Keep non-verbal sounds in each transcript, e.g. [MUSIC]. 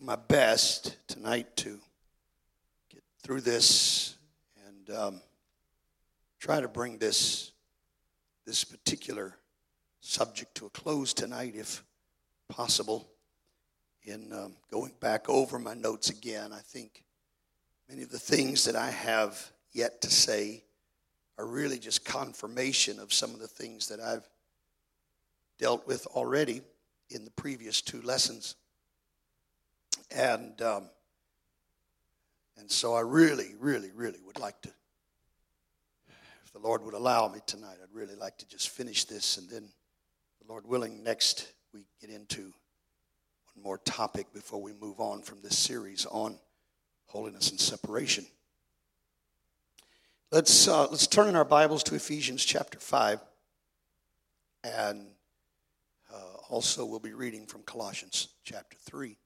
my best tonight to get through this and um, try to bring this this particular subject to a close tonight, if possible. In um, going back over my notes again, I think many of the things that I have yet to say are really just confirmation of some of the things that I've dealt with already in the previous two lessons. And, um, and so I really, really, really would like to, if the Lord would allow me tonight, I'd really like to just finish this and then, the Lord willing, next we get into one more topic before we move on from this series on holiness and separation. Let's, uh, let's turn in our Bibles to Ephesians chapter 5. And uh, also, we'll be reading from Colossians chapter 3.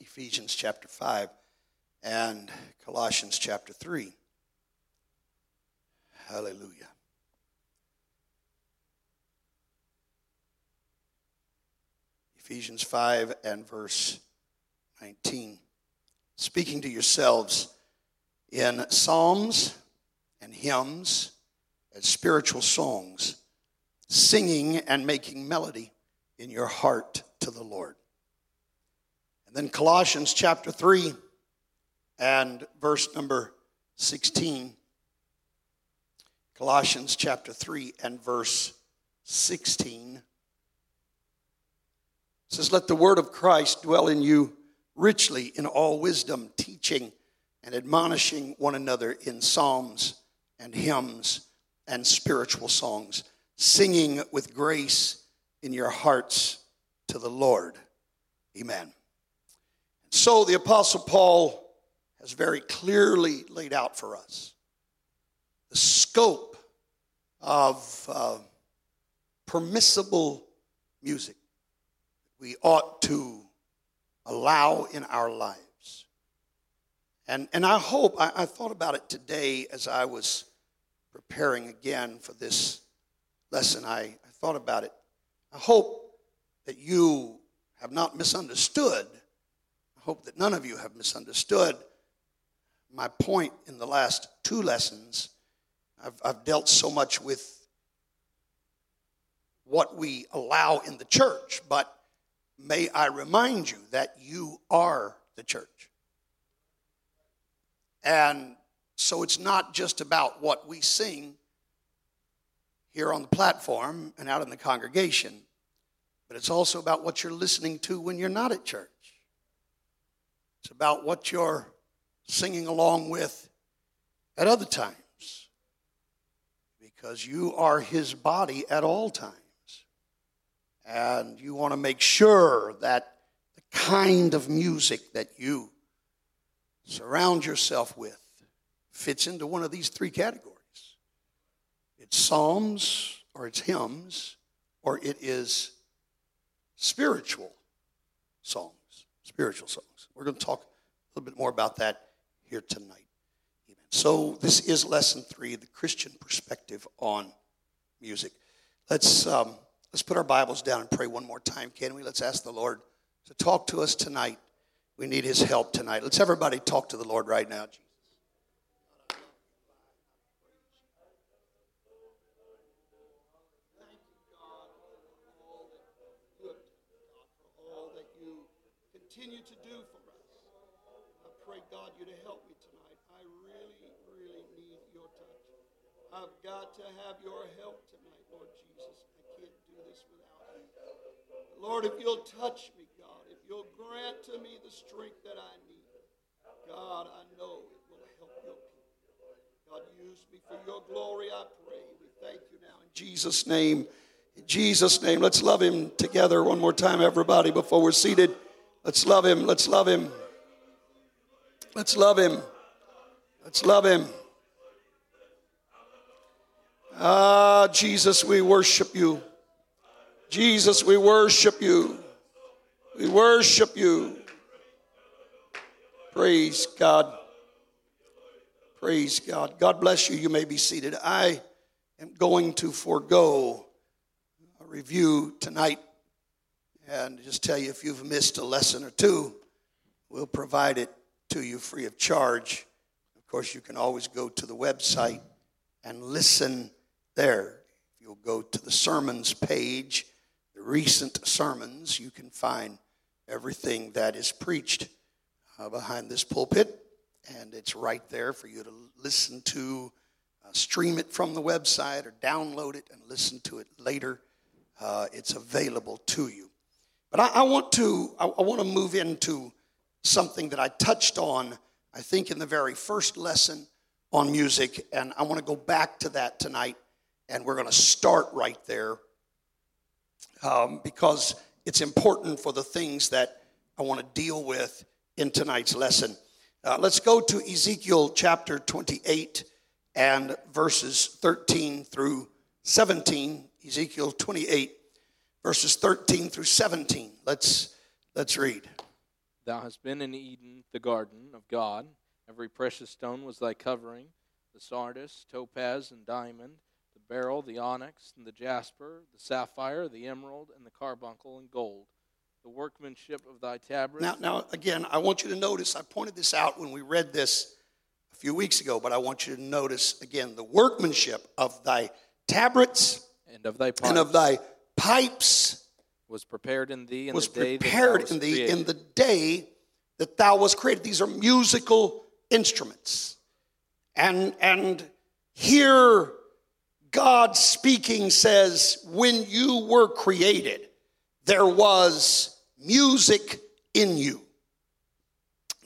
Ephesians chapter 5 and Colossians chapter 3. Hallelujah. Ephesians 5 and verse 19. Speaking to yourselves in psalms and hymns and spiritual songs, singing and making melody in your heart to the Lord. And then Colossians chapter 3 and verse number 16. Colossians chapter 3 and verse 16 says, Let the word of Christ dwell in you richly in all wisdom, teaching and admonishing one another in psalms and hymns and spiritual songs, singing with grace in your hearts to the Lord. Amen. So the Apostle Paul has very clearly laid out for us the scope of uh, permissible music we ought to allow in our lives. And, and I hope, I, I thought about it today as I was preparing again for this lesson. I, I thought about it. I hope that you have not misunderstood. Hope that none of you have misunderstood my point in the last two lessons. I've, I've dealt so much with what we allow in the church, but may I remind you that you are the church. And so it's not just about what we sing here on the platform and out in the congregation, but it's also about what you're listening to when you're not at church. It's about what you're singing along with at other times because you are his body at all times. And you want to make sure that the kind of music that you surround yourself with fits into one of these three categories it's psalms, or it's hymns, or it is spiritual songs. Spiritual songs. We're going to talk a little bit more about that here tonight. Amen. So, this is lesson three the Christian perspective on music. Let's. Um, Let's put our Bibles down and pray one more time, can we? Let's ask the Lord to talk to us tonight. We need His help tonight. Let's everybody talk to the Lord right now, Jesus. I've got to have your help tonight, Lord Jesus. I can't do this without you. Lord, if you'll touch me, God, if you'll grant to me the strength that I need, God, I know it will help your people. God, use me for your glory, I pray. We thank you now in Jesus' name. In Jesus' name, let's love him together one more time, everybody, before we're seated. Let's love him. Let's love him. Let's love him. Let's love him. Ah, Jesus, we worship you. Jesus, we worship you. We worship you. Praise God. Praise God. God bless you. You may be seated. I am going to forego a review tonight and just tell you if you've missed a lesson or two, we'll provide it to you free of charge. Of course, you can always go to the website and listen there. If you'll go to the sermons page, the recent sermons, you can find everything that is preached uh, behind this pulpit, and it's right there for you to listen to, uh, stream it from the website, or download it and listen to it later. Uh, it's available to you. But I, I want to I, I want to move into something that I touched on, I think, in the very first lesson on music, and I want to go back to that tonight, and we're going to start right there um, because it's important for the things that I want to deal with in tonight's lesson. Uh, let's go to Ezekiel chapter 28 and verses 13 through 17. Ezekiel 28, verses 13 through 17. Let's, let's read. Thou hast been in Eden, the garden of God. Every precious stone was thy covering the sardius, topaz, and diamond, beryl, the onyx, and the jasper, the sapphire, the emerald, and the carbuncle, and gold. The workmanship of thy tabrets. Now, now, again, I want you to notice, I pointed this out when we read this a few weeks ago, but I want you to notice again the workmanship of thy tabrets and of thy pipes, and of thy pipes was prepared in thee in was the day prepared that thou in thee created. in the day that thou was created. These are musical instruments. And and here God speaking says, when you were created, there was music in you.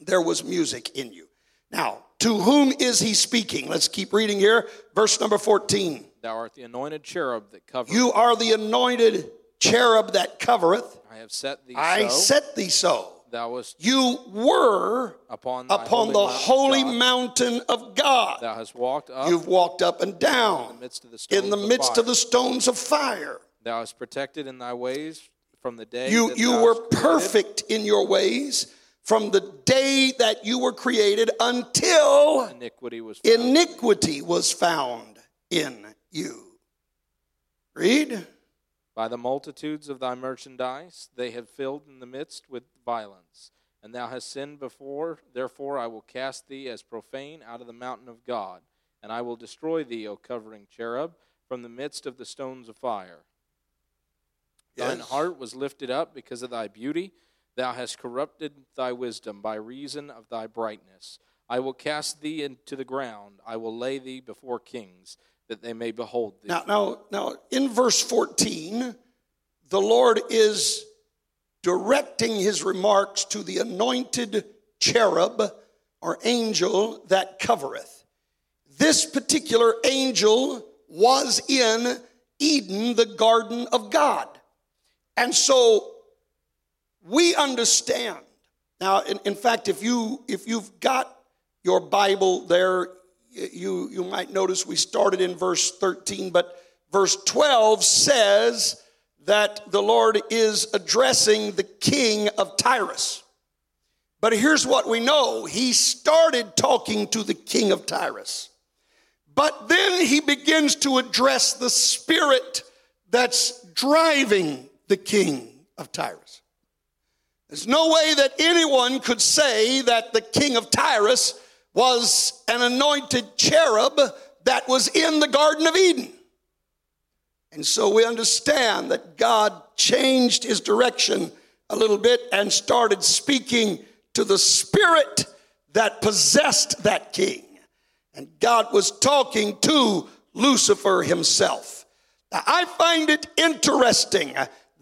There was music in you. Now, to whom is he speaking? Let's keep reading here. Verse number 14. Thou art the anointed cherub that covereth. You are the anointed cherub that covereth. I have set thee I so. set thee so. Thou wast You were upon upon holy the holy God. mountain of God. Thou hast walked up You've walked up and in down the midst of the in the stones midst fire. of the stones of fire. Thou hast protected in thy ways from the day You, you were perfect in your ways from the day that you were created until Iniquity was found. iniquity was found in you. Read. By the multitudes of thy merchandise they have filled in the midst with violence. And thou hast sinned before, therefore I will cast thee as profane out of the mountain of God. And I will destroy thee, O covering cherub, from the midst of the stones of fire. Thine heart was lifted up because of thy beauty. Thou hast corrupted thy wisdom by reason of thy brightness. I will cast thee into the ground. I will lay thee before kings, that they may behold thee. Now, now, now, in verse 14, the Lord is directing his remarks to the anointed cherub or angel that covereth. This particular angel was in Eden, the garden of God. And so we understand. Now, in, in fact, if you if you've got your Bible there, you you might notice we started in verse 13, but verse 12 says that the Lord is addressing the king of Tyrus. But here's what we know he started talking to the king of Tyrus. But then he begins to address the spirit that's driving the king of Tyrus. There's no way that anyone could say that the king of Tyrus was an anointed cherub that was in the Garden of Eden. And so we understand that God changed his direction a little bit and started speaking to the spirit that possessed that king. And God was talking to Lucifer himself. Now, I find it interesting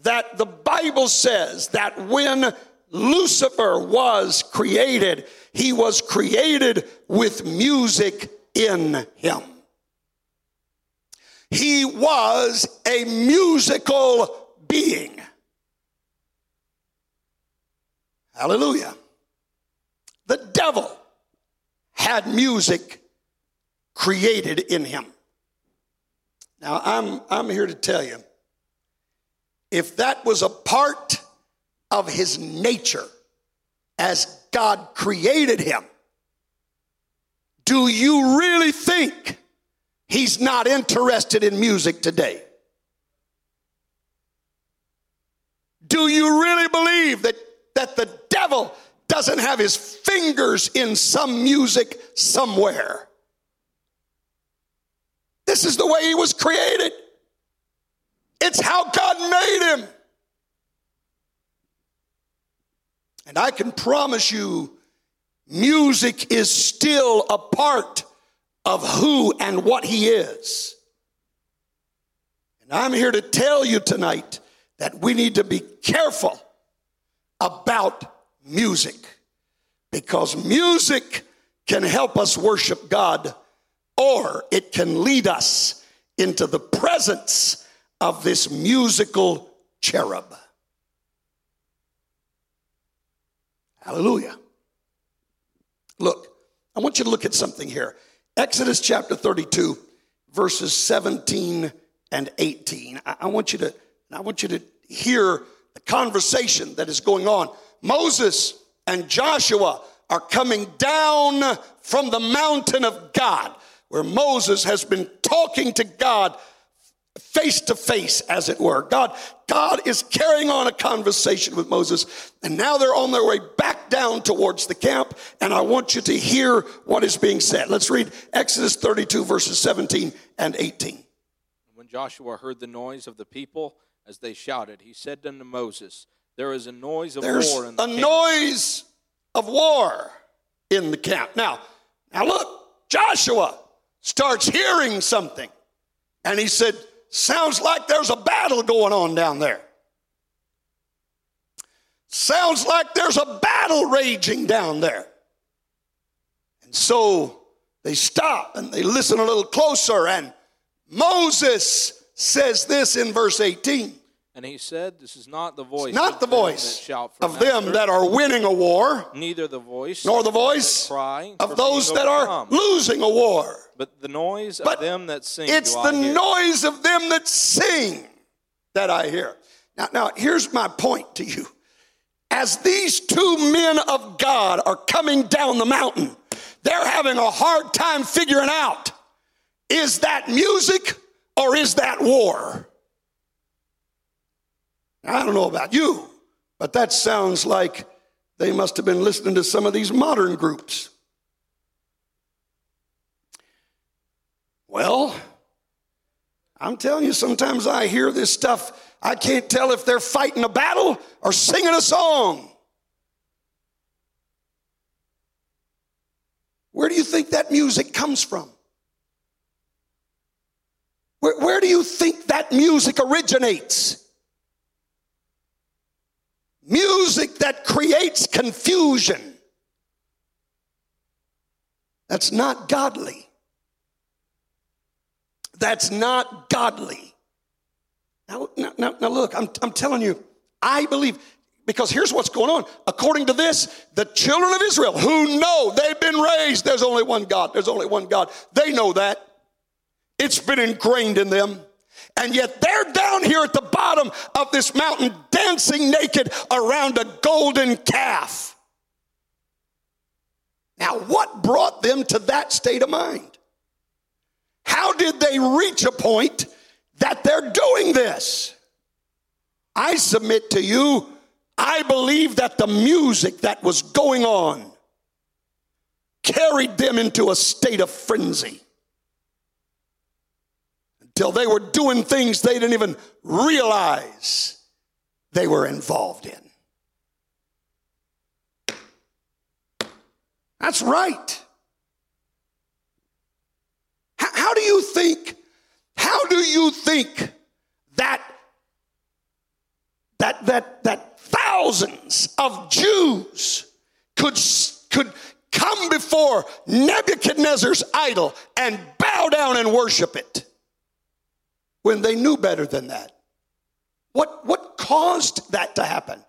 that the Bible says that when Lucifer was created, he was created with music in him. He was a musical being. Hallelujah. The devil had music created in him. Now, I'm, I'm here to tell you if that was a part of his nature as God created him, do you really think he's not interested in music today? Do you really believe that, that the devil doesn't have his fingers in some music somewhere? This is the way he was created. It's how God made him. And I can promise you, music is still a part of who and what he is. And I'm here to tell you tonight that we need to be careful about music because music can help us worship God or it can lead us into the presence of this musical cherub. Hallelujah. Look, I want you to look at something here. Exodus chapter 32, verses 17 and 18. I, want you to, I want you to hear the conversation that is going on. Moses and Joshua are coming down from the mountain of God, where Moses has been talking to God face to face, as it were. God, God is carrying on a conversation with Moses, and now they're on their way back down towards the camp. And I want you to hear what is being said. Let's read Exodus 32, verses 17 and 18. When Joshua heard the noise of the people as they shouted, he said unto Moses, There is a noise of There's war in the a camp. noise of war in the camp. Now, now look, Joshua starts hearing something, and he said, Sounds like there's a battle going on down there. Sounds like there's a battle raging down there. And so they stop and they listen a little closer, and Moses says this in verse 18. And he said, This is not the voice not of the them voice of them that are winning a war, neither the voice nor the of them that voice of those that are losing a war. but the noise But of them that sing. It's the hear. noise of them that sing that I hear. Now, now here's my point to you. As these two men of God are coming down the mountain, they're having a hard time figuring out is that music or is that war? I don't know about you, but that sounds like they must have been listening to some of these modern groups. Well, I'm telling you, sometimes I hear this stuff, I can't tell if they're fighting a battle or singing a song. Where do you think that music comes from? Where, where do you think that music originates? Music that creates confusion. That's not godly. That's not godly. Now, now, now, look, I'm, I'm telling you, I believe, because here's what's going on. According to this, the children of Israel who know they've been raised, there's only one God, there's only one God. They know that. It's been ingrained in them. And yet they're down here at the bottom of this mountain dancing naked around a golden calf. Now, what brought them to that state of mind? How did they reach a point that they're doing this? I submit to you, I believe that the music that was going on carried them into a state of frenzy they were doing things they didn't even realize they were involved in. That's right. How, how do you think, how do you think that that that that thousands of Jews could could come before Nebuchadnezzar's idol and bow down and worship it when they knew better than that? What what caused that to happen?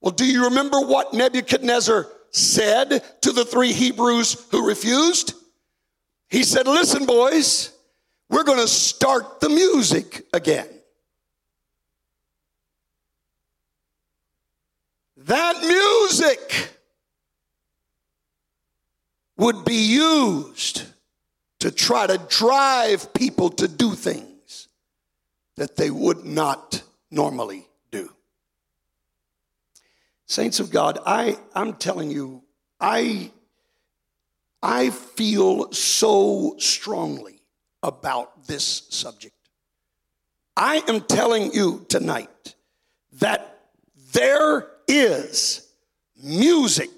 Well, do you remember what Nebuchadnezzar said to the three Hebrews who refused? He said, Listen, boys, we're going to start the music again. That music would be used to try to drive people to do things that they would not normally do. Saints of God, I, I'm telling you, I, I feel so strongly about this subject. I am telling you tonight that there is music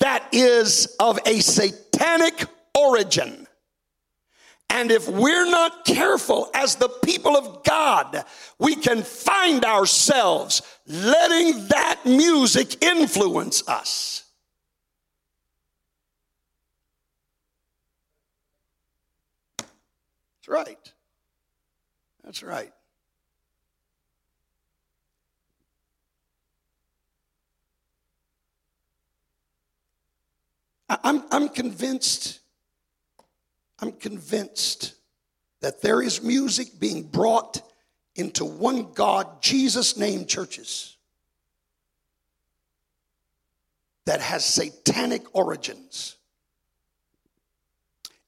that is of a satanic origin. And if we're not careful as the people of God, we can find ourselves letting that music influence us. That's right. That's right. I'm, I'm convinced, I'm convinced that there is music being brought into one God, Jesus name churches that has satanic origins.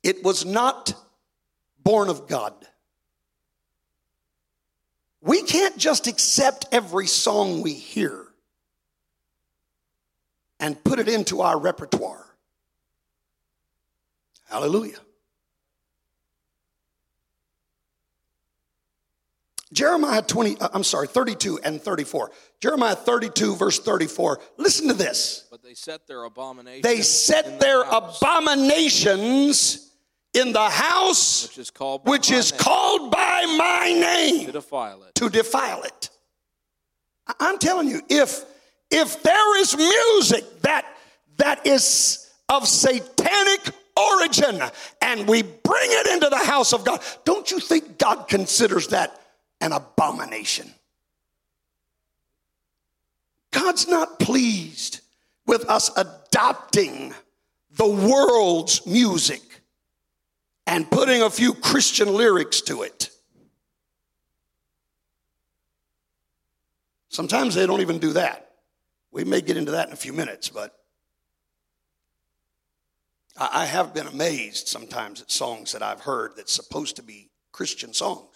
It was not born of God. We can't just accept every song we hear and put it into our repertoire. Hallelujah. Jeremiah 20, uh, I'm sorry, 32 and 34. Jeremiah 32, verse 34. Listen to this. But they set their abominations. They set in the their house, abominations in the house which is called by which my is name, called by my name to defile it. to defile it. I'm telling you, if if there is music that that is of satanic origin and we bring it into the house of God, don't you think God considers that an abomination? God's not pleased with us adopting the world's music and putting a few Christian lyrics to it. Sometimes they don't even do that. We may get into that in a few minutes, but I have been amazed sometimes at songs that I've heard that's supposed to be Christian songs.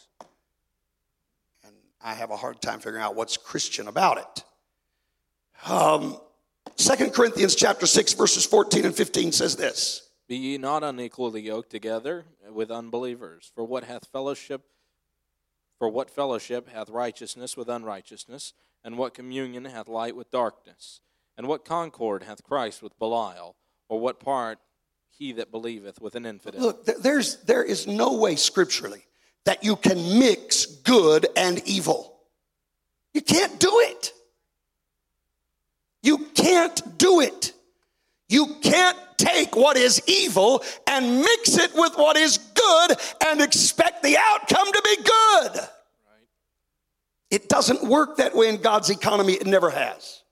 I have a hard time figuring out what's Christian about it. Um, 2 Corinthians chapter 6, verses 14 and 15 says this. Be ye not unequally yoked together with unbelievers. For what hath fellowship? For what fellowship hath righteousness with unrighteousness? And what communion hath light with darkness? And what concord hath Christ with Belial? Or what part he that believeth with an infidel? Look, there's, there is no way scripturally that you can mix good and evil. You can't do it. You can't do it. You can't take what is evil and mix it with what is good and expect the outcome to be good. It doesn't work that way in God's economy. It never has.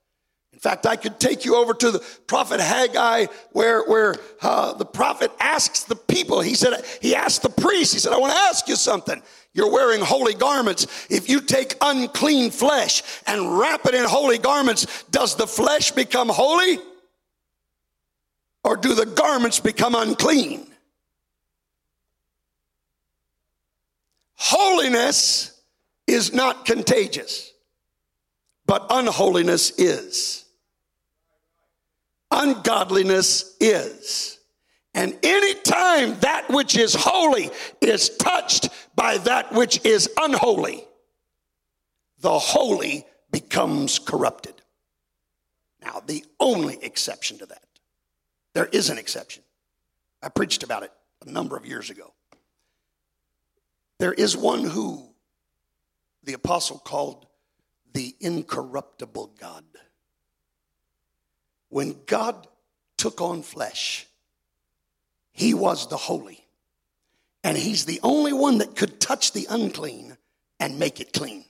In fact, I could take you over to the prophet Haggai, where where uh, the prophet asks the people. He said he asked the priest. He said, "I want to ask you something. You're wearing holy garments. If you take unclean flesh and wrap it in holy garments, does the flesh become holy, or do the garments become unclean?" Holiness is not contagious, but unholiness is. Ungodliness is. And anytime that which is holy is touched by that which is unholy, the holy becomes corrupted. Now, the only exception to that, there is an exception. I preached about it a number of years ago. There is one who the apostle called the incorruptible God. When God took on flesh, he was the holy. And he's the only one that could touch the unclean and make it clean.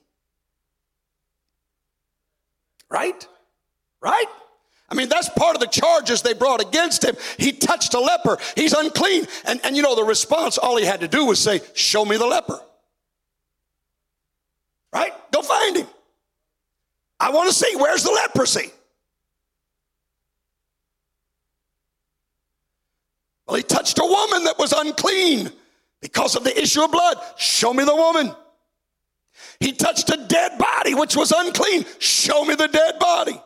Right? Right? I mean, that's part of the charges they brought against him. He touched a leper. He's unclean. And, and you know, the response, all he had to do was say, Show me the leper. Right? Go find him. I want to see where's the leprosy. Well, he touched a woman that was unclean because of the issue of blood. Show me the woman. He touched a dead body which was unclean. Show me the dead body.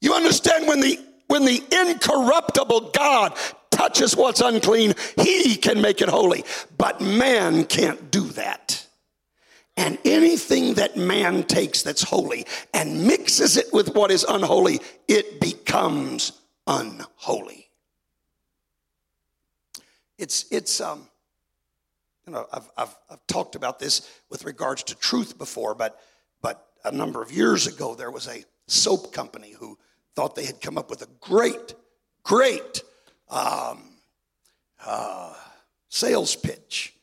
You understand when the when the incorruptible God touches what's unclean, he can make it holy. But man can't do that. And anything that man takes that's holy and mixes it with what is unholy, it becomes unholy. It's, it's, um, you know, I've, I've, I've talked about this with regards to truth before, but, but a number of years ago, there was a soap company who thought they had come up with a great, great um, uh, sales pitch.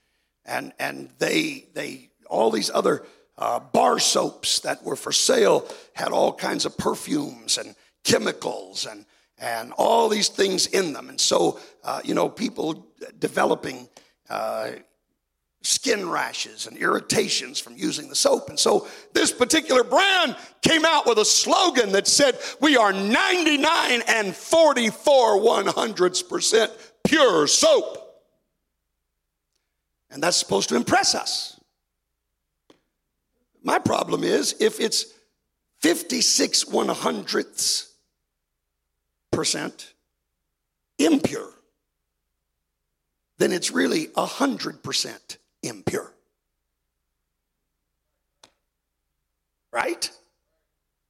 And, and they, they, all these other uh, bar soaps that were for sale had all kinds of perfumes and chemicals and, and all these things in them. And so, uh, you know, people developing uh, skin rashes and irritations from using the soap. And so this particular brand came out with a slogan that said, We are 99 and 44 one hundredths percent pure soap. And that's supposed to impress us. My problem is if it's 56 one hundredths percent impure, then it's really a 100% impure. Right?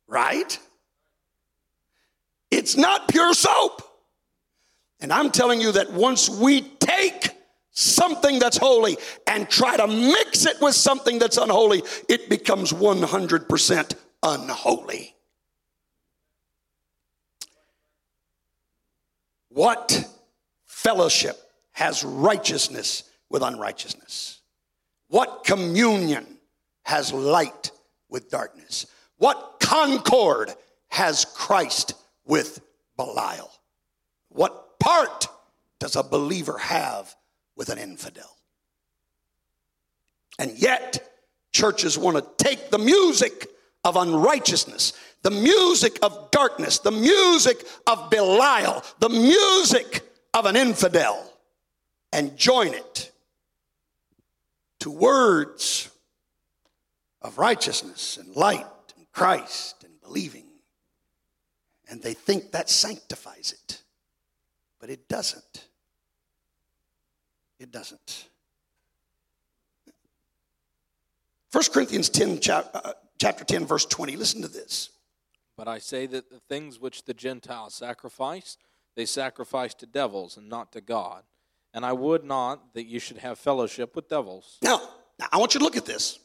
Right? It's not pure soap. And I'm telling you that once we take something that's holy and try to mix it with something that's unholy, it becomes 100% unholy. What fellowship has righteousness with unrighteousness? What communion has light with darkness? What concord has Christ with Belial? What part does a believer have with an infidel? And yet, churches want to take the music of unrighteousness, the music of darkness, the music of Belial, the music of an infidel, and join it to words of righteousness and light and Christ and believing. And they think that sanctifies it, but it doesn't. It doesn't. 1 Corinthians 10, uh, chapter 10, verse 20. Listen to this. But I say that the things which the Gentiles sacrifice, they sacrifice to devils and not to God and I would not that you should have fellowship with devils. Now, now I want you to look at this.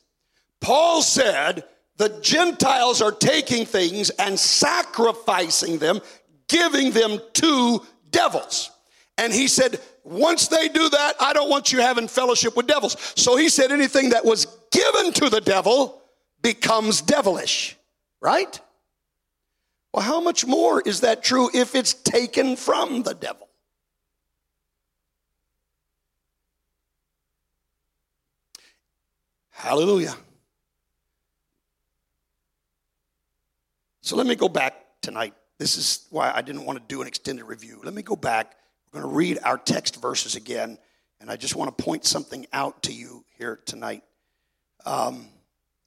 Paul said the Gentiles are taking things and sacrificing them, giving them to devils. And he said, once they do that, I don't want you having fellowship with devils. So he said, anything that was given to the devil becomes devilish, right? Well, how much more is that true if it's taken from the devil? Hallelujah. So let me go back tonight. This is why I didn't want to do an extended review. Let me go back. We're going to read our text verses again, and I just want to point something out to you here tonight. Um,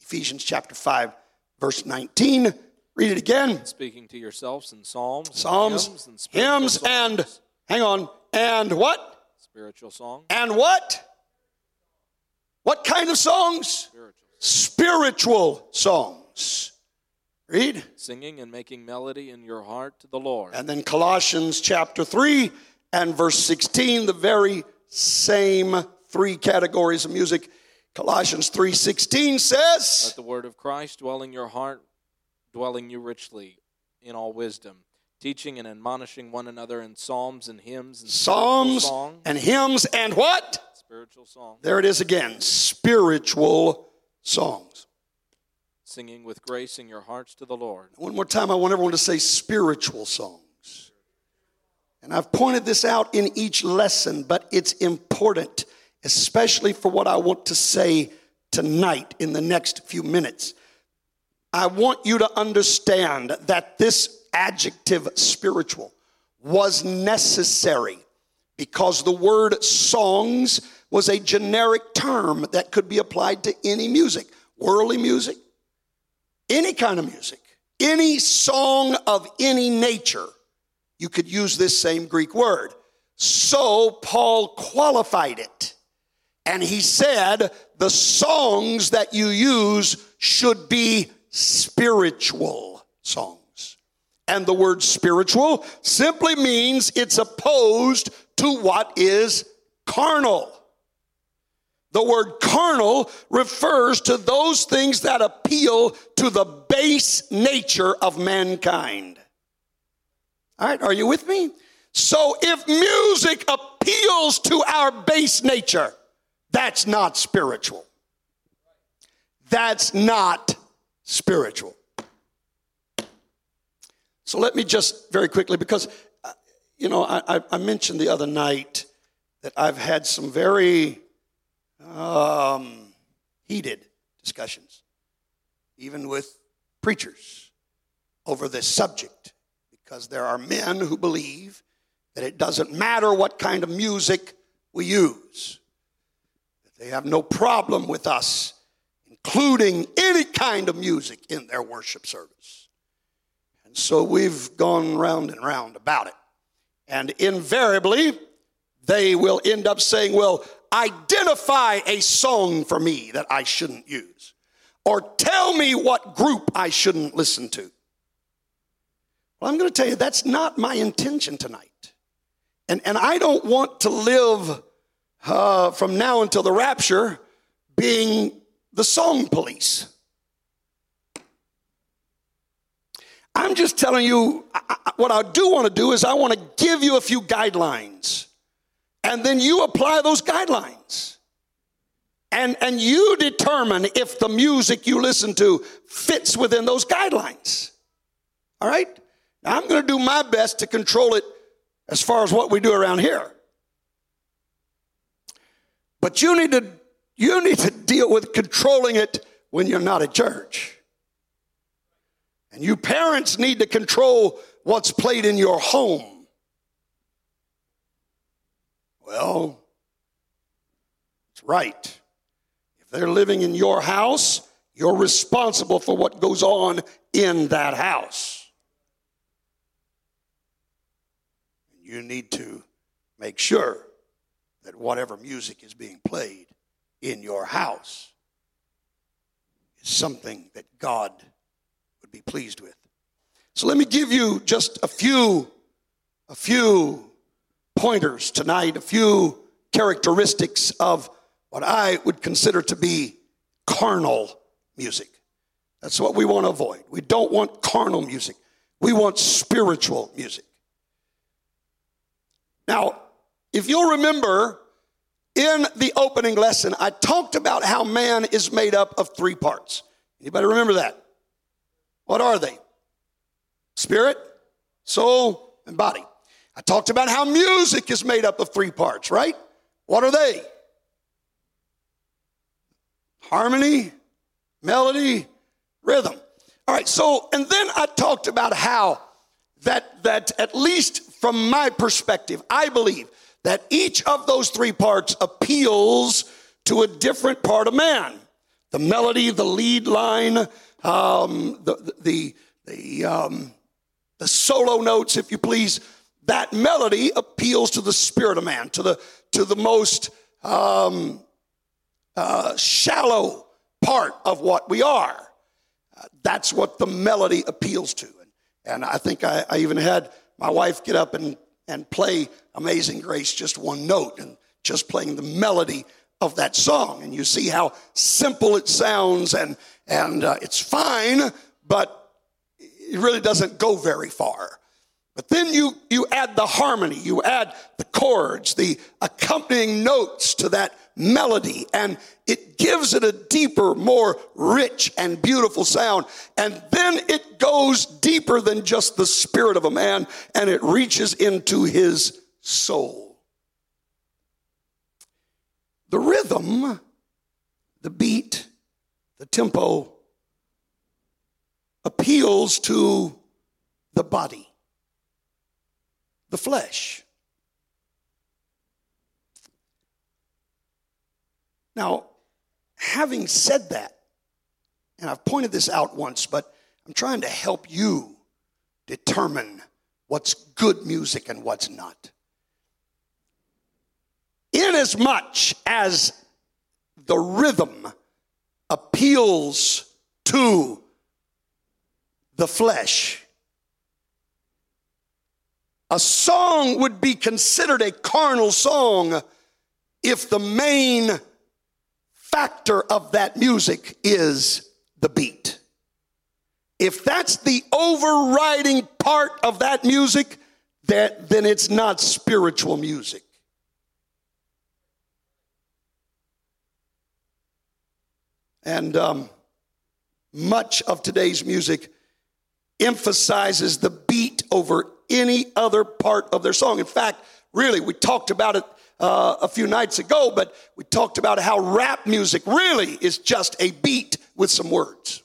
Ephesians chapter 5, verse 19. Read it again. Speaking to yourselves in psalms, psalms, hymns, and, hymns and hang on, and what? Spiritual songs. And what? What kind of songs? Spiritual, Spiritual songs. Read. Singing and making melody in your heart to the Lord. And then Colossians chapter 3 and verse 16, the very same three categories of music. Colossians 3:16 says, Let the word of Christ dwell in your heart, dwelling you richly in all wisdom, teaching and admonishing one another in psalms and hymns and psalms and hymns and what? Spiritual songs. There it is again spiritual songs. Singing with grace in your hearts to the Lord. One more time, I want everyone to say spiritual songs. And I've pointed this out in each lesson, but it's important, especially for what I want to say tonight in the next few minutes. I want you to understand that this adjective spiritual was necessary because the word songs was a generic term that could be applied to any music, worldly music, any kind of music. any song of any nature, you could use this same Greek word. So Paul qualified it. And he said the songs that you use should be spiritual songs. And the word spiritual simply means it's opposed to what is carnal. The word carnal refers to those things that appeal to the base nature of mankind. All right, are you with me? So if music appeals to our base nature, that's not spiritual. That's not spiritual. So let me just very quickly, because, uh, you know, I, I mentioned the other night that I've had some very um, heated discussions, even with preachers, over this subject, because there are men who believe that it doesn't matter what kind of music we use. They have no problem with us including any kind of music in their worship service. And so we've gone round and round about it. And invariably, they will end up saying, Well, identify a song for me that I shouldn't use, or tell me what group I shouldn't listen to. Well, I'm going to tell you, that's not my intention tonight. And, and I don't want to live uh, from now until the rapture being the song police. I'm just telling you I, I, what I do want to do is I want to give you a few guidelines. And then you apply those guidelines. And, and you determine if the music you listen to fits within those guidelines. All right? Now, I'm going to do my best to control it as far as what we do around here. But you need to you need to deal with controlling it when you're not at church. And you parents need to control what's played in your home. Well, it's right. If they're living in your house, you're responsible for what goes on in that house. you need to make sure that whatever music is being played in your house is something that God would be pleased with. So let me give you just a few a few pointers tonight, a few characteristics of what I would consider to be carnal music. That's what we want to avoid. We don't want carnal music. We want spiritual music. Now, if you'll remember, in the opening lesson, I talked about how man is made up of three parts. Anybody remember that? What are they? Spirit, soul, and body. I talked about how music is made up of three parts, right? What are they? Harmony, melody, rhythm. All right, so, and then I talked about how that, that at least from my perspective, I believe that each of those three parts appeals to a different part of man. The melody, the lead line, um, the, the, the, um, the solo notes, if you please, that melody appeals to the spirit of man, to the, to the most um, uh, shallow part of what we are. Uh, that's what the melody appeals to. And, and I think I, I even had my wife get up and, and play Amazing Grace, just one note, and just playing the melody of that song. And you see how simple it sounds, and, and uh, it's fine, but it really doesn't go very far. But then you, you add the harmony, you add the chords, the accompanying notes to that melody, and it gives it a deeper, more rich and beautiful sound. And then it goes deeper than just the spirit of a man, and it reaches into his soul. The rhythm, the beat, the tempo appeals to the body the flesh. Now, having said that, and I've pointed this out once, but I'm trying to help you determine what's good music and what's not. Inasmuch as the rhythm appeals to the flesh, a song would be considered a carnal song if the main factor of that music is the beat. If that's the overriding part of that music, that, then it's not spiritual music. And um, much of today's music emphasizes the beat over any other part of their song. In fact, really, we talked about it uh, a few nights ago, but we talked about how rap music really is just a beat with some words.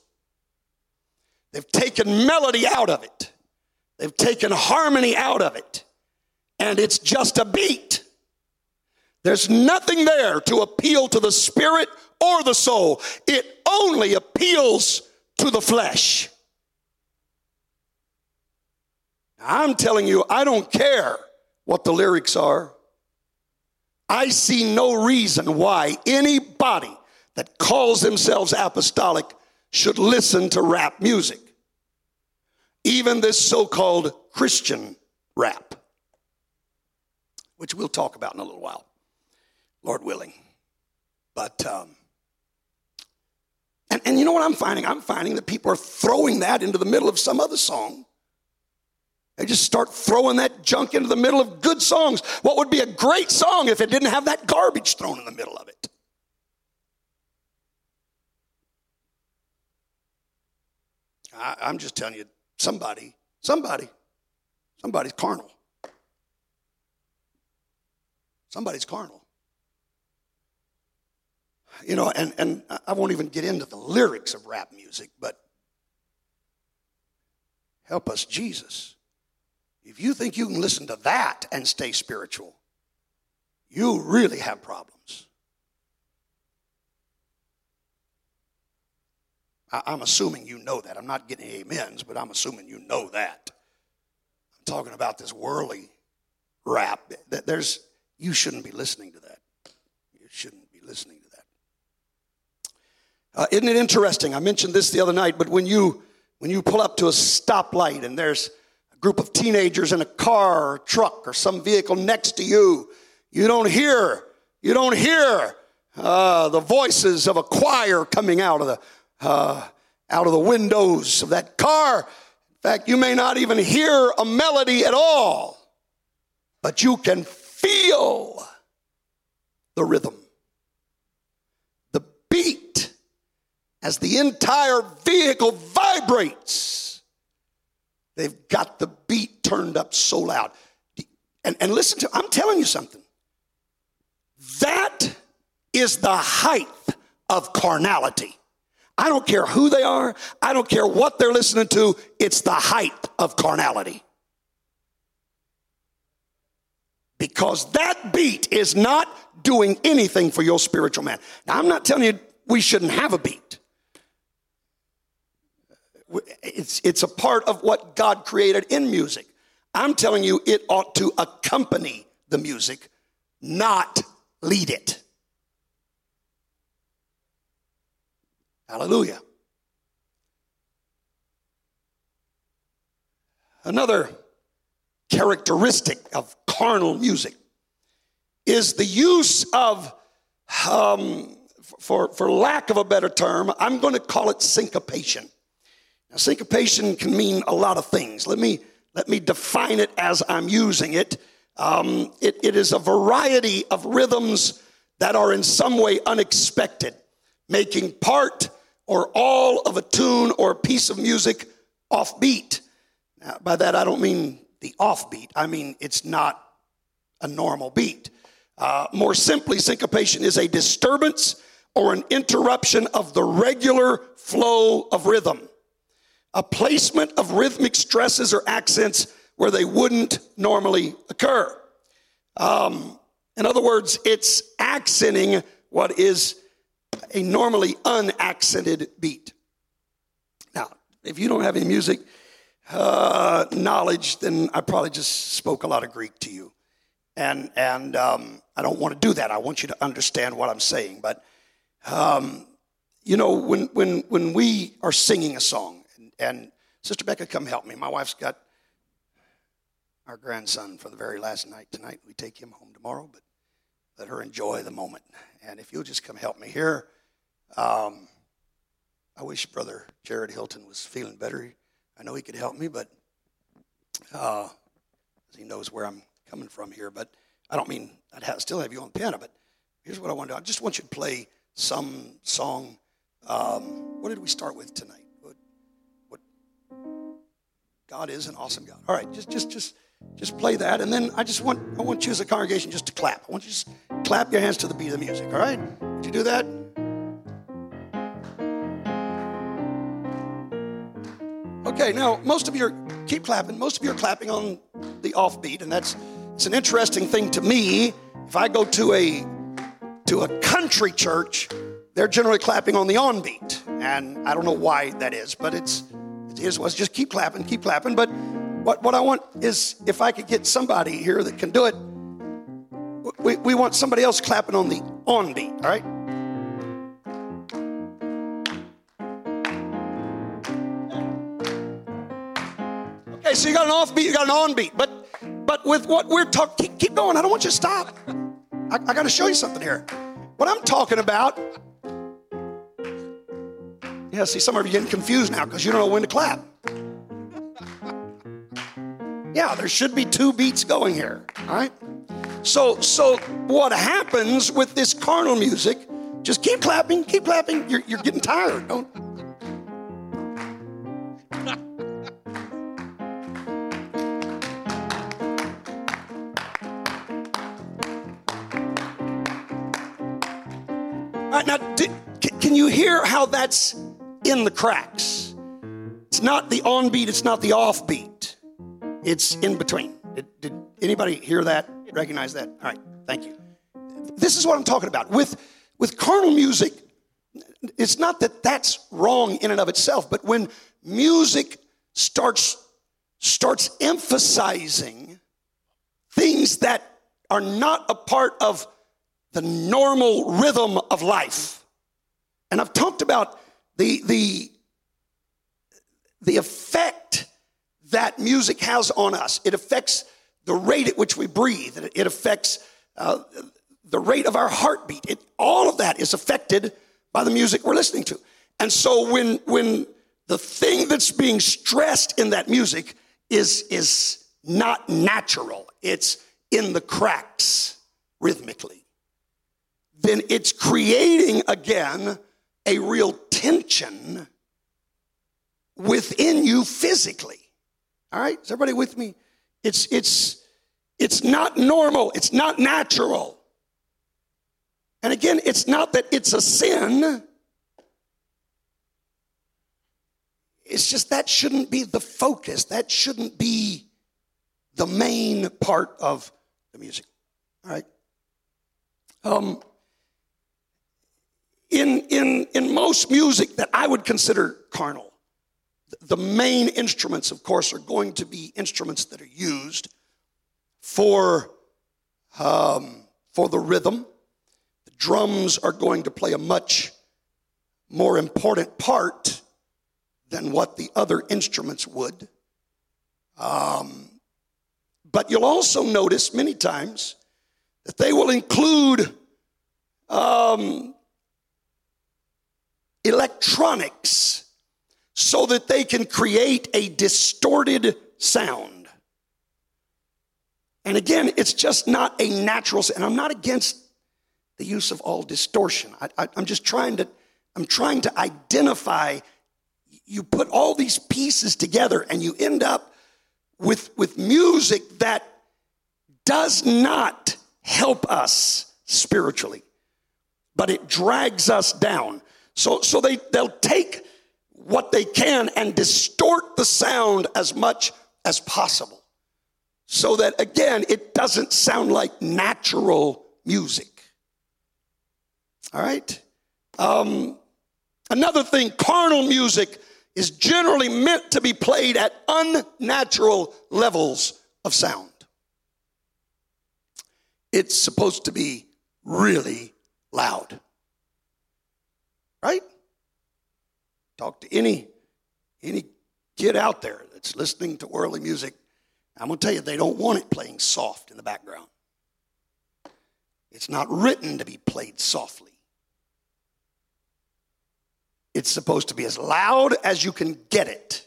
They've taken melody out of it, they've taken harmony out of it, and it's just a beat. There's nothing there to appeal to the spirit or the soul, it only appeals to the flesh. I'm telling you, I don't care what the lyrics are. I see no reason why anybody that calls themselves apostolic should listen to rap music. Even this so called Christian rap, which we'll talk about in a little while, Lord willing. But, um, and, and you know what I'm finding? I'm finding that people are throwing that into the middle of some other song they just start throwing that junk into the middle of good songs. What would be a great song if it didn't have that garbage thrown in the middle of it? I, I'm just telling you, somebody, somebody, somebody's carnal. Somebody's carnal. You know, and, and I won't even get into the lyrics of rap music, but help us, Jesus. If you think you can listen to that and stay spiritual, you really have problems. I'm assuming you know that. I'm not getting amens, but I'm assuming you know that. I'm talking about this worldly rap. That There's, you shouldn't be listening to that. You shouldn't be listening to that. Uh, isn't it interesting? I mentioned this the other night, but when you when you pull up to a stoplight and there's group of teenagers in a car or truck or some vehicle next to you, you don't hear, you don't hear uh, the voices of a choir coming out of the uh, out of the windows of that car. In fact, you may not even hear a melody at all, but you can feel the rhythm, the beat as the entire vehicle vibrates They've got the beat turned up so loud. And, and listen to, I'm telling you something. That is the height of carnality. I don't care who they are, I don't care what they're listening to, it's the height of carnality. Because that beat is not doing anything for your spiritual man. Now, I'm not telling you we shouldn't have a beat it's, it's a part of what God created in music. I'm telling you, it ought to accompany the music, not lead it. Hallelujah. Another characteristic of carnal music is the use of, um, for, for lack of a better term, I'm going to call it syncopation. Now, syncopation can mean a lot of things. Let me, let me define it as I'm using it. Um, it. It is a variety of rhythms that are in some way unexpected, making part or all of a tune or a piece of music offbeat. Now, by that, I don't mean the offbeat, I mean it's not a normal beat. Uh, more simply, syncopation is a disturbance or an interruption of the regular flow of rhythm a placement of rhythmic stresses or accents where they wouldn't normally occur. Um, in other words, it's accenting what is a normally unaccented beat. Now, if you don't have any music uh, knowledge, then I probably just spoke a lot of Greek to you. And, and um, I don't want to do that. I want you to understand what I'm saying. But, um, you know, when, when, when we are singing a song, and, Sister Becca, come help me. My wife's got our grandson for the very last night tonight. We take him home tomorrow, but let her enjoy the moment. And if you'll just come help me here, um, I wish Brother Jared Hilton was feeling better. I know he could help me, but uh, he knows where I'm coming from here. But I don't mean I'd have, still have you on piano. But here's what I want to do. I just want you to play some song. Um, what did we start with tonight? God is an awesome God. All right, just just just just play that, and then I just want I want you as a congregation just to clap. I want you just clap your hands to the beat of the music. All right? Would you do that? Okay, now most of you are, keep clapping. Most of you are clapping on the offbeat, and that's it's an interesting thing to me. If I go to a to a country church, they're generally clapping on the onbeat, and I don't know why that is, but it's it is was just keep clapping, keep clapping. But what what I want is if I could get somebody here that can do it, we, we want somebody else clapping on the on beat, all right? Okay, so you got an off beat, you got an on beat, but but with what we're talking, keep, keep, going. I don't want you to stop. I, I got to show you something here. What I'm talking about. Yeah, see, some of you getting confused now because you don't know when to clap. [LAUGHS] Yeah, there should be two beats going here. All right. So, so what happens with this carnal music? Just keep clapping, keep clapping. You're, you're getting tired. Don't. [LAUGHS] All right, now, can you hear how that's in the cracks? It's not the on beat, it's not the off beat. It's in between. Did, did anybody hear that? Recognize that? All right, thank you. This is what I'm talking about. With, with carnal music, it's not that that's wrong in and of itself, but when music starts, starts emphasizing things that are not a part of the normal rhythm of life. And I've talked about the, the, the effect that music has on us. It affects the rate at which we breathe, it affects uh, the rate of our heartbeat. It, all of that is affected by the music we're listening to. And so when, when the thing that's being stressed in that music is, is not natural, it's in the cracks rhythmically then it's creating again a real tension within you physically. All right, is everybody with me? It's it's it's not normal, it's not natural. And again, it's not that it's a sin. It's just that shouldn't be the focus. That shouldn't be the main part of the music. All right. Um, in, in, in most music that I would consider carnal, the main instruments, of course, are going to be instruments that are used for, um, for the rhythm. The drums are going to play a much more important part than what the other instruments would. Um, but you'll also notice many times that they will include um, electronics so that they can create a distorted sound. And again, it's just not a natural, and I'm not against the use of all distortion. I, am just trying to, I'm trying to identify. You put all these pieces together, and you end up with with music that does not help us spiritually, but it drags us down. So, so they, they'll take what they can and distort the sound as much as possible. So that, again, it doesn't sound like natural music. All right? Um, another thing, carnal music is generally meant to be played at unnatural levels of sound. It's supposed to be really loud. Right? Talk to any any kid out there that's listening to worldly music. I'm going to tell you, they don't want it playing soft in the background. It's not written to be played softly. It's supposed to be as loud as you can get it.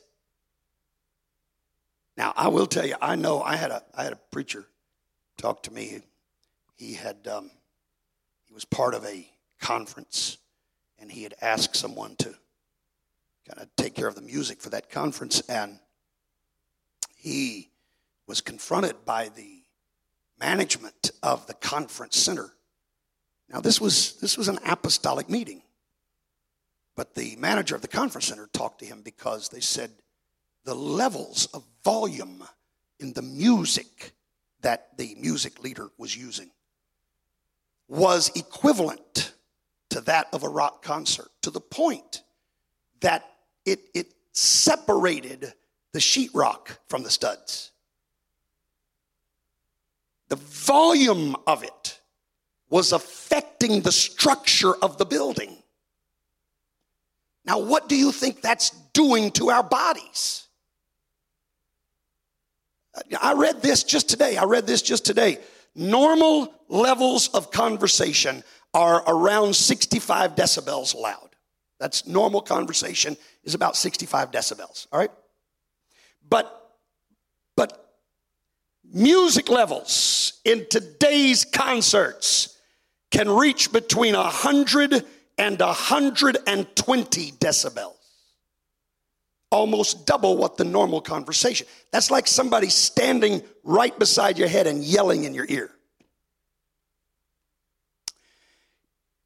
Now, I will tell you, I know I had a, I had a preacher talk to me. He had, um, he was part of a conference, and he had asked someone to kind of take care of the music for that conference, and he was confronted by the management of the conference center. Now, this was, this was an apostolic meeting. But the manager of the conference center talked to him because they said the levels of volume in the music that the music leader was using was equivalent to that of a rock concert to the point that it, it separated the sheetrock from the studs. The volume of it was affecting the structure of the building. Now, what do you think that's doing to our bodies? I read this just today. I read this just today. Normal levels of conversation are around 65 decibels loud. That's normal conversation is about 65 decibels, all right? But but music levels in today's concerts can reach between 100 and 120 decibels. Almost double what the normal conversation. That's like somebody standing right beside your head and yelling in your ear.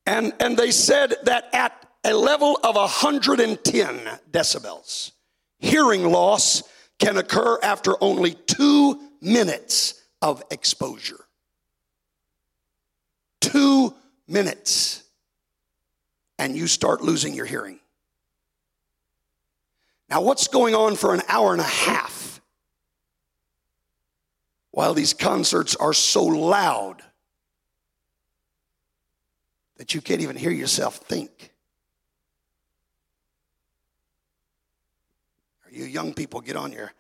And, and they said that at a level of 110 decibels, hearing loss can occur after only two minutes of exposure. Two minutes and you start losing your hearing. Now, what's going on for an hour and a half while these concerts are so loud that you can't even hear yourself think? Or you young people get on your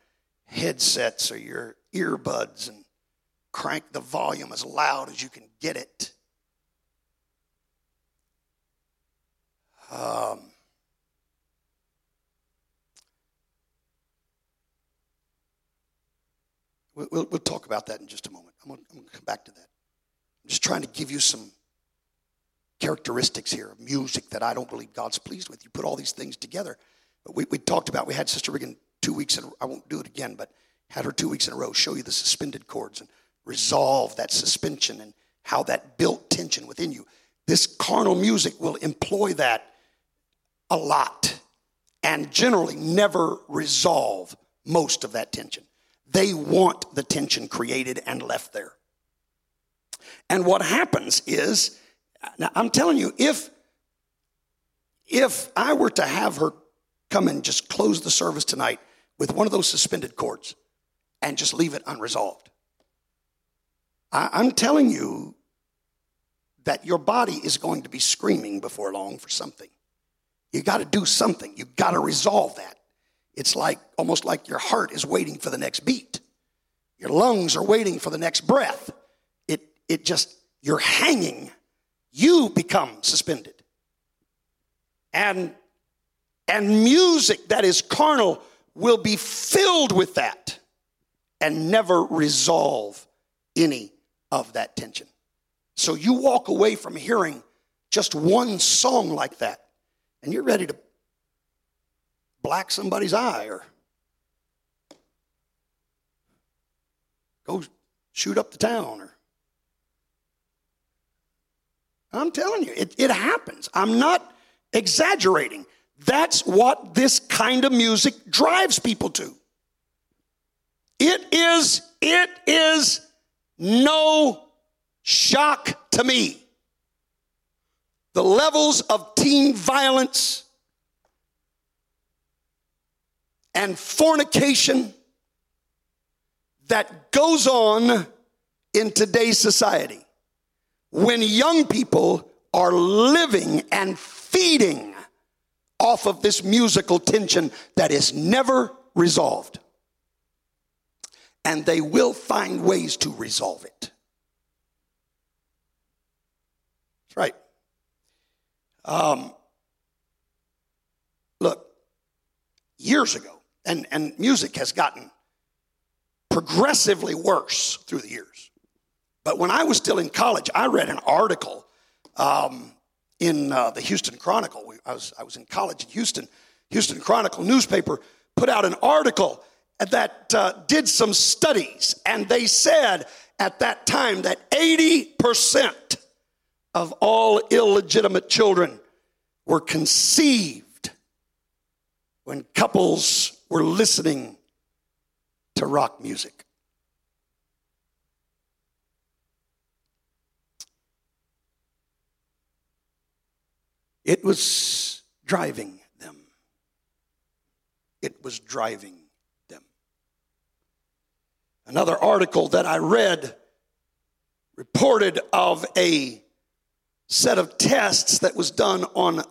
headsets or your earbuds and crank the volume as loud as you can get it. Um, we'll, we'll, we'll, talk about that in just a moment. I'm going to come back to that. I'm just trying to give you some characteristics here of music that I don't believe God's pleased with. You put all these things together. But we, we talked about, we had Sister Regan two weeks, in, I won't do it again, but had her two weeks in a row show you the suspended chords and resolve that suspension and how that built tension within you. This carnal music will employ that a lot and generally never resolve most of that tension. They want the tension created and left there. And what happens is, now I'm telling you, if if I were to have her come and just close the service tonight with one of those suspended chords and just leave it unresolved, I, I'm telling you that your body is going to be screaming before long for something. You got to do something. You got to resolve that. It's like almost like your heart is waiting for the next beat. Your lungs are waiting for the next breath. It it just you're hanging. You become suspended. And and music that is carnal will be filled with that and never resolve any of that tension. So you walk away from hearing just one song like that and you're ready to black somebody's eye or go shoot up the town or I'm telling you, it, it happens. I'm not exaggerating. That's what this kind of music drives people to. It is, it is no shock to me the levels of teen violence and fornication that goes on in today's society when young people are living and feeding off of this musical tension that is never resolved. And they will find ways to resolve it. That's right. Um, look, years ago, and, and music has gotten progressively worse through the years. But when I was still in college, I read an article um, in uh, the Houston Chronicle. I was, I was in college in Houston. Houston Chronicle newspaper put out an article that uh, did some studies, and they said at that time that 80% of all illegitimate children were conceived when couples were listening to rock music. It was driving them. It was driving them. Another article that I read reported of a set of tests that was done on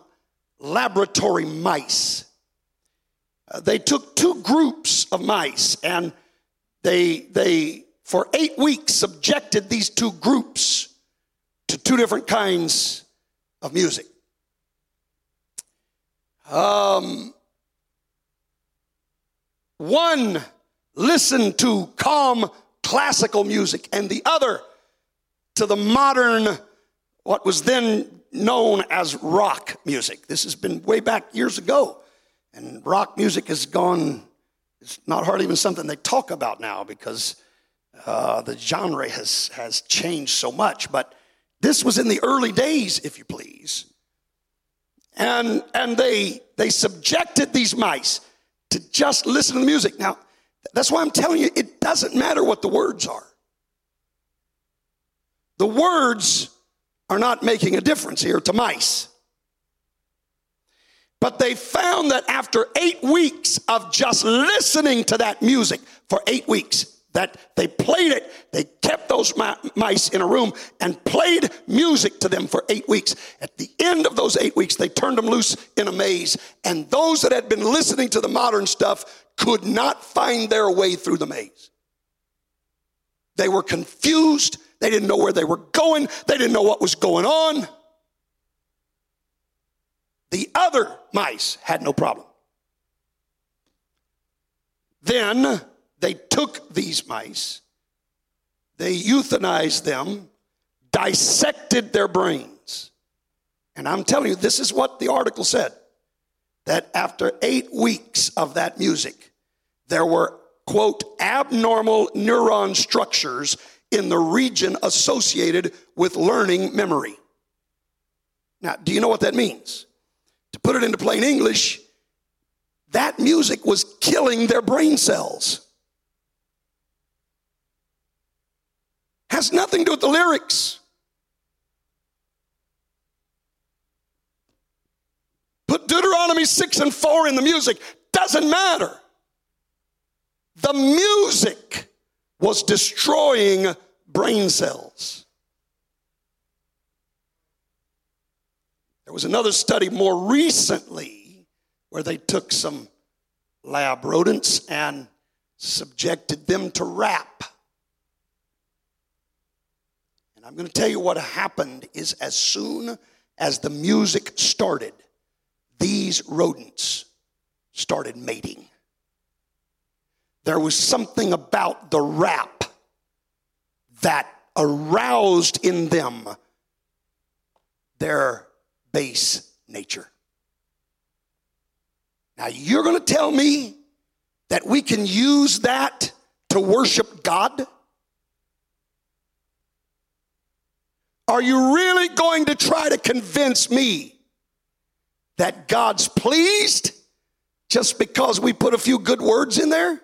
laboratory mice. Uh, they took two groups of mice and they, they, for eight weeks, subjected these two groups to two different kinds of music. Um, one listened to calm classical music, and the other to the modern, what was then known as rock music. This has been way back years ago. And rock music has gone, it's not hardly even something they talk about now because uh, the genre has, has changed so much. But this was in the early days, if you please. And, and they, they subjected these mice to just listen to the music. Now, that's why I'm telling you, it doesn't matter what the words are. The words are not making a difference here to mice. But they found that after eight weeks of just listening to that music for eight weeks, that they played it, they kept those mice in a room and played music to them for eight weeks. At the end of those eight weeks, they turned them loose in a maze. And those that had been listening to the modern stuff could not find their way through the maze. They were confused. They didn't know where they were going. They didn't know what was going on. The other mice had no problem. Then they took these mice, they euthanized them, dissected their brains. And I'm telling you, this is what the article said that after eight weeks of that music, there were, quote, abnormal neuron structures in the region associated with learning memory. Now, do you know what that means? To put it into plain English, that music was killing their brain cells. Has nothing to do with the lyrics. Put Deuteronomy 6 and 4 in the music, doesn't matter. The music was destroying brain cells. There was another study more recently where they took some lab rodents and subjected them to rap. I'm going to tell you what happened is as soon as the music started, these rodents started mating. There was something about the rap that aroused in them their base nature. Now, you're going to tell me that we can use that to worship God? Are you really going to try to convince me that God's pleased just because we put a few good words in there?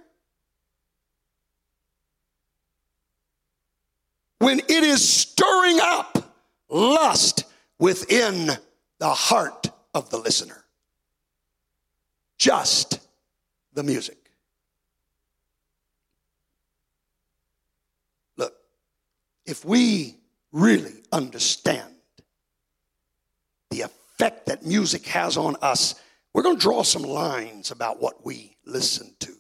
When it is stirring up lust within the heart of the listener. Just the music. Look, if we really understand the effect that music has on us, we're going to draw some lines about what we listen to.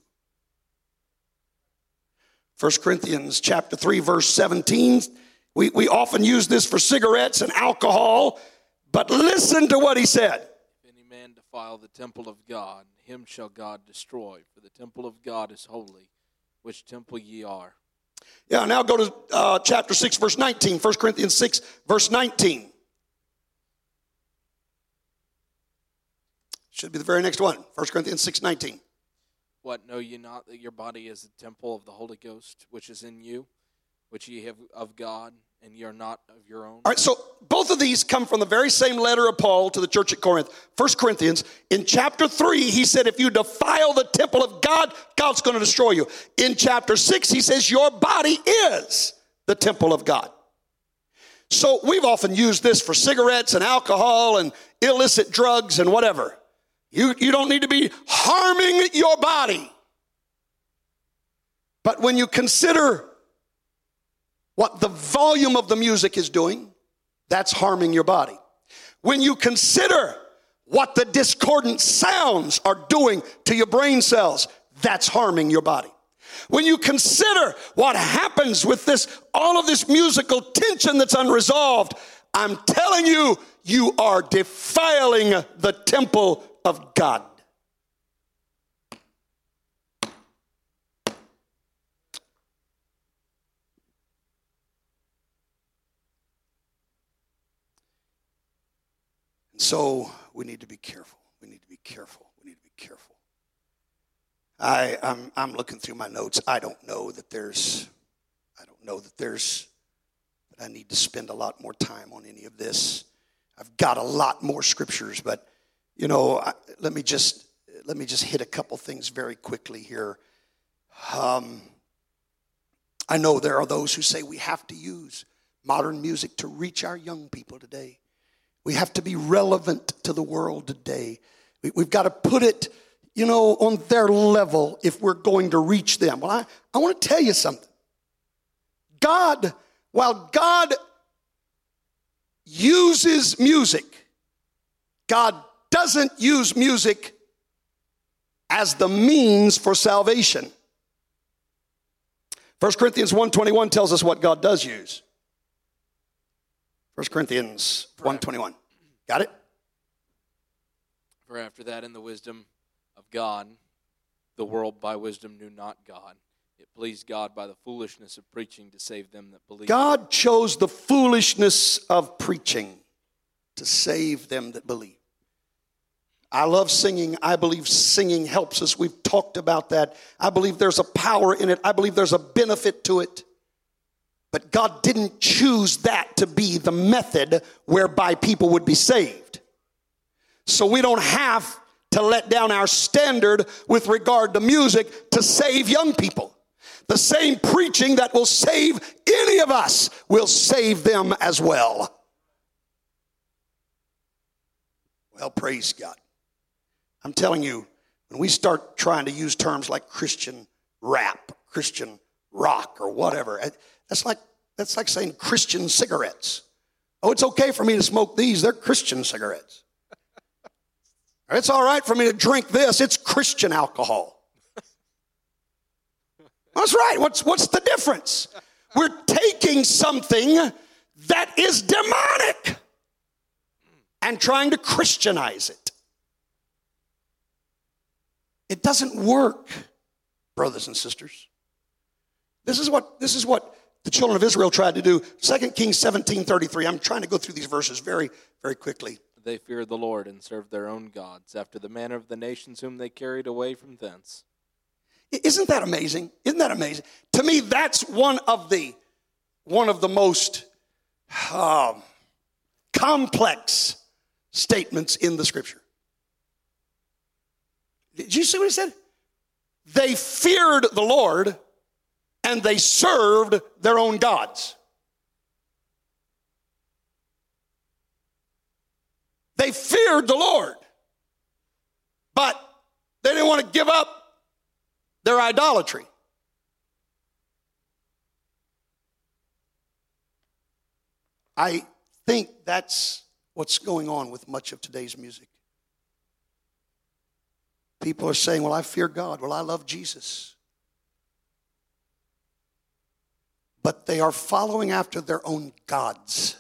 1 Corinthians chapter 3 verse 17 we, we often use this for cigarettes and alcohol but listen to what he said If any man defile the temple of God, him shall God destroy. For the temple of God is holy, which temple ye are. Yeah now go to uh, chapter 6 verse 19 1 corinthians 6 verse 19 should be the very next one 1 corinthians 6 19 What know ye not that your body is a temple of the Holy Ghost, which is in you, which ye have of God, and ye are not of your own? All right, so both of these come from the very same letter of Paul to the church at Corinth. 1 Corinthians, in chapter 3, he said, If you defile the temple of God, God's going to destroy you. In chapter 6, he says, Your body is the temple of God. So we've often used this for cigarettes and alcohol and illicit drugs and whatever. You, you don't need to be harming your body. But when you consider what the volume of the music is doing, that's harming your body. When you consider what the discordant sounds are doing to your brain cells, that's harming your body. When you consider what happens with this, all of this musical tension that's unresolved, I'm telling you, you are defiling the temple of God. And so we need to be careful. We need to be careful. We need to be careful. I, I'm, I'm looking through my notes. I don't know that there's, I don't know that there's, that I need to spend a lot more time on any of this. I've got a lot more scriptures, but you know, I, let me just let me just hit a couple things very quickly here. Um, I know there are those who say we have to use modern music to reach our young people today. We have to be relevant to the world today. We, we've got to put it, you know, on their level if we're going to reach them. Well, I, I want to tell you something. God, while God uses music, God doesn't use music as the means for salvation. 1 Corinthians 1:21 tells us what God does use. 1 Corinthians 1:21. Got it? For after that, in the wisdom of God, the world by wisdom knew not God. It pleased God by the foolishness of preaching to save them that believe. God chose the foolishness of preaching to save them that believe. I love singing. I believe singing helps us. We've talked about that. I believe there's a power in it. I believe there's a benefit to it. But God didn't choose that to be the method whereby people would be saved. So we don't have to let down our standard with regard to music to save young people. The same preaching that will save any of us will save them as well. Well, praise God. I'm telling you, when we start trying to use terms like Christian rap, Christian rock, or whatever, that's like, that's like saying Christian cigarettes. Oh, it's okay for me to smoke these, they're Christian cigarettes. [LAUGHS] It's all right for me to drink this, it's Christian alcohol. [LAUGHS] That's right. What's, what's the difference? We're taking something that is demonic and trying to Christianize it. It doesn't work, brothers and sisters. This is what, this is what the children of Israel tried to do. 2 Kings 17 33. I'm trying to go through these verses very, very quickly. They feared the Lord and served their own gods, after the manner of the nations whom they carried away from thence. Isn't that amazing? Isn't that amazing? To me, that's one of the one of the most um, complex statements in the scripture. Did you see what he said? They feared the Lord and they served their own gods. They feared the Lord, but they didn't want to give up their idolatry. I think that's what's going on with much of today's music. People are saying, Well, I fear God. Well, I love Jesus. But they are following after their own gods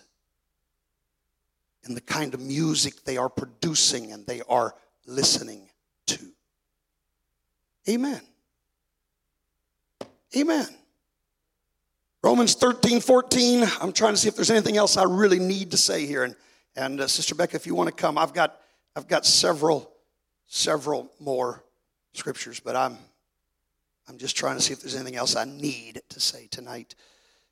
in the kind of music they are producing and they are listening to. Amen. Amen. Romans 13, 14. I'm trying to see if there's anything else I really need to say here. And, and uh, Sister Becca, if you want to come, I've got, I've got several, several more scriptures, but I'm, I'm just trying to see if there's anything else I need to say tonight.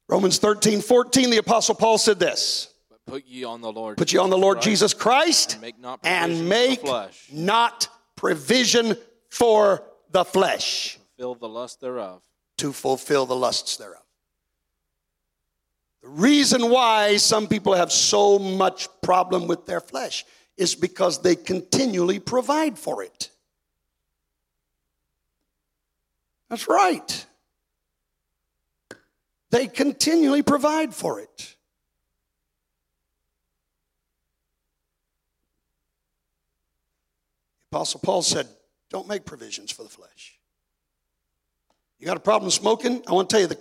Romans 13, 14, the Apostle Paul said this. But put ye on the Lord. Put ye on the Lord Jesus Christ and make not and provision make for the flesh. not provision for the flesh Fill the lust thereof. to fulfill the lusts thereof. The reason why some people have so much problem with their flesh is because they continually provide for it. That's right. They continually provide for it. Apostle Paul said, Don't make provisions for the flesh. You got a problem smoking? I want to tell you the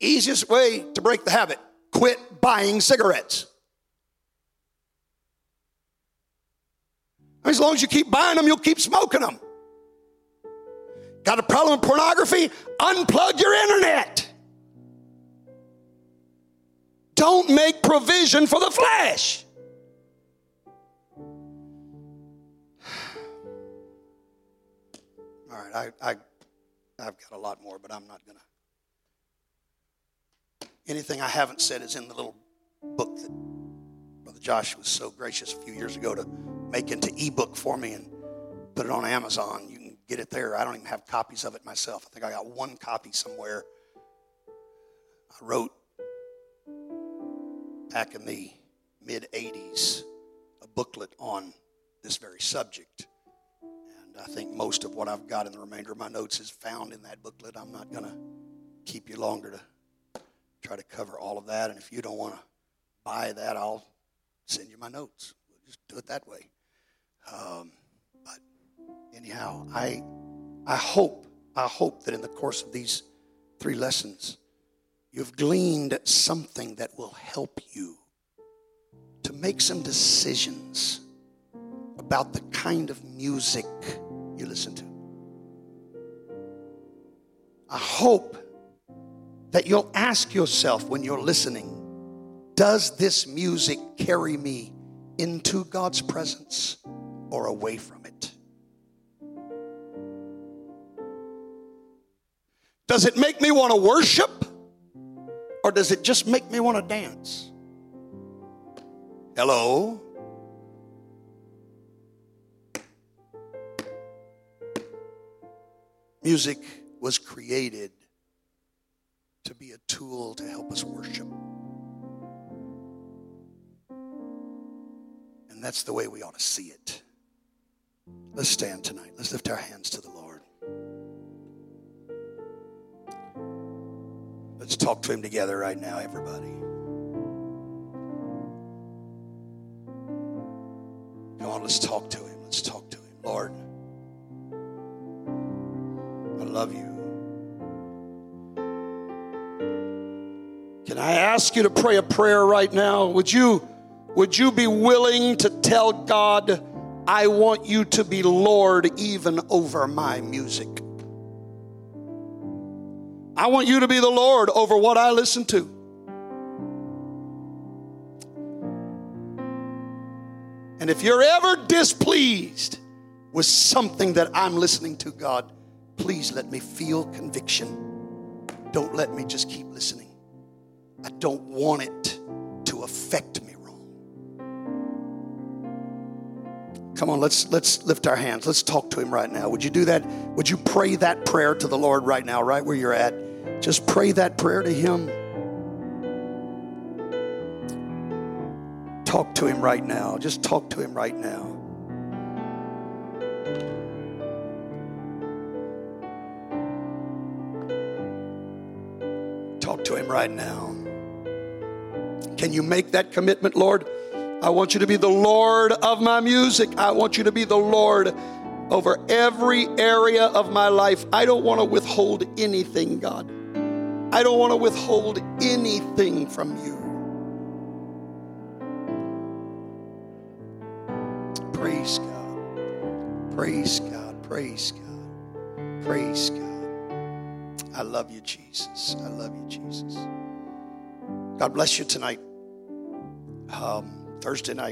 easiest way to break the habit quit buying cigarettes. As long as you keep buying them, you'll keep smoking them. Got a problem with pornography? Unplug your internet. Don't make provision for the flesh. All right, I, I, I've got a lot more, but I'm not going to. Anything I haven't said is in the little book that Brother Josh was so gracious a few years ago to make into ebook for me and put it on Amazon. You can get it there. I don't even have copies of it myself. I think I got one copy somewhere. I wrote back in the mid 80s a booklet on this very subject. And I think most of what I've got in the remainder of my notes is found in that booklet. I'm not going to keep you longer to try to cover all of that. And if you don't want to buy that, I'll send you my notes. We'll just do it that way. Um, but anyhow, I, I hope, I hope that in the course of these three lessons, you've gleaned something that will help you to make some decisions about the kind of music you listen to. I hope that you'll ask yourself when you're listening does this music carry me into God's presence or away from it? Does it make me want to worship or does it just make me want to dance? Hello? Music was created to be a tool to help us worship. And that's the way we ought to see it. Let's stand tonight. Let's lift our hands to the Lord. Let's talk to Him together right now, everybody. Come on, let's talk to Him. Let's talk to Him. Lord, I love you. Can I ask you to pray a prayer right now? Would you, would you be willing to tell God, I want you to be Lord even over my music? I want you to be the Lord over what I listen to. And if you're ever displeased with something that I'm listening to, God, please let me feel conviction. Don't let me just keep listening. I don't want it to affect me wrong. Come on, let's let's lift our hands. Let's talk to him right now. Would you do that? Would you pray that prayer to the Lord right now, right where you're at? Just pray that prayer to him. Talk to him right now. Just talk to him right now. Talk to Him right now. Can you make that commitment, Lord? I want you to be the Lord of my music. I want you to be the Lord over every area of my life. I don't want to withhold anything, God. I don't want to withhold anything from you. Praise God. Praise God. Praise God. Praise God. I love you, Jesus. I love you, Jesus. God bless you tonight. Um, Thursday night.